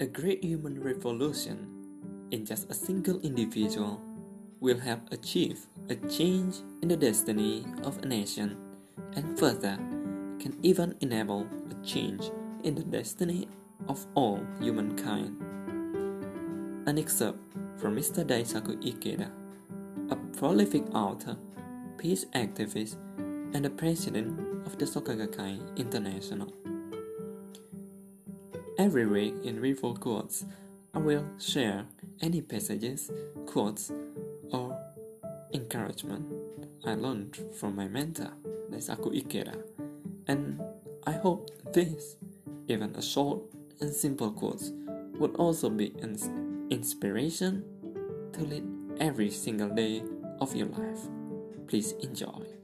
A great human revolution in just a single individual will have achieved a change in the destiny of a nation and further can even enable a change in the destiny of all humankind. An excerpt from Mr. Daisaku Ikeda, a prolific author, peace activist, and the president of the Soka Gakkai International. Every week in Revo Quotes, I will share any passages, quotes, or encouragement I learned from my mentor, Daisaku Ikeda, and I hope this, even a short and simple quote, would also be an inspiration to lead every single day of your life. Please enjoy.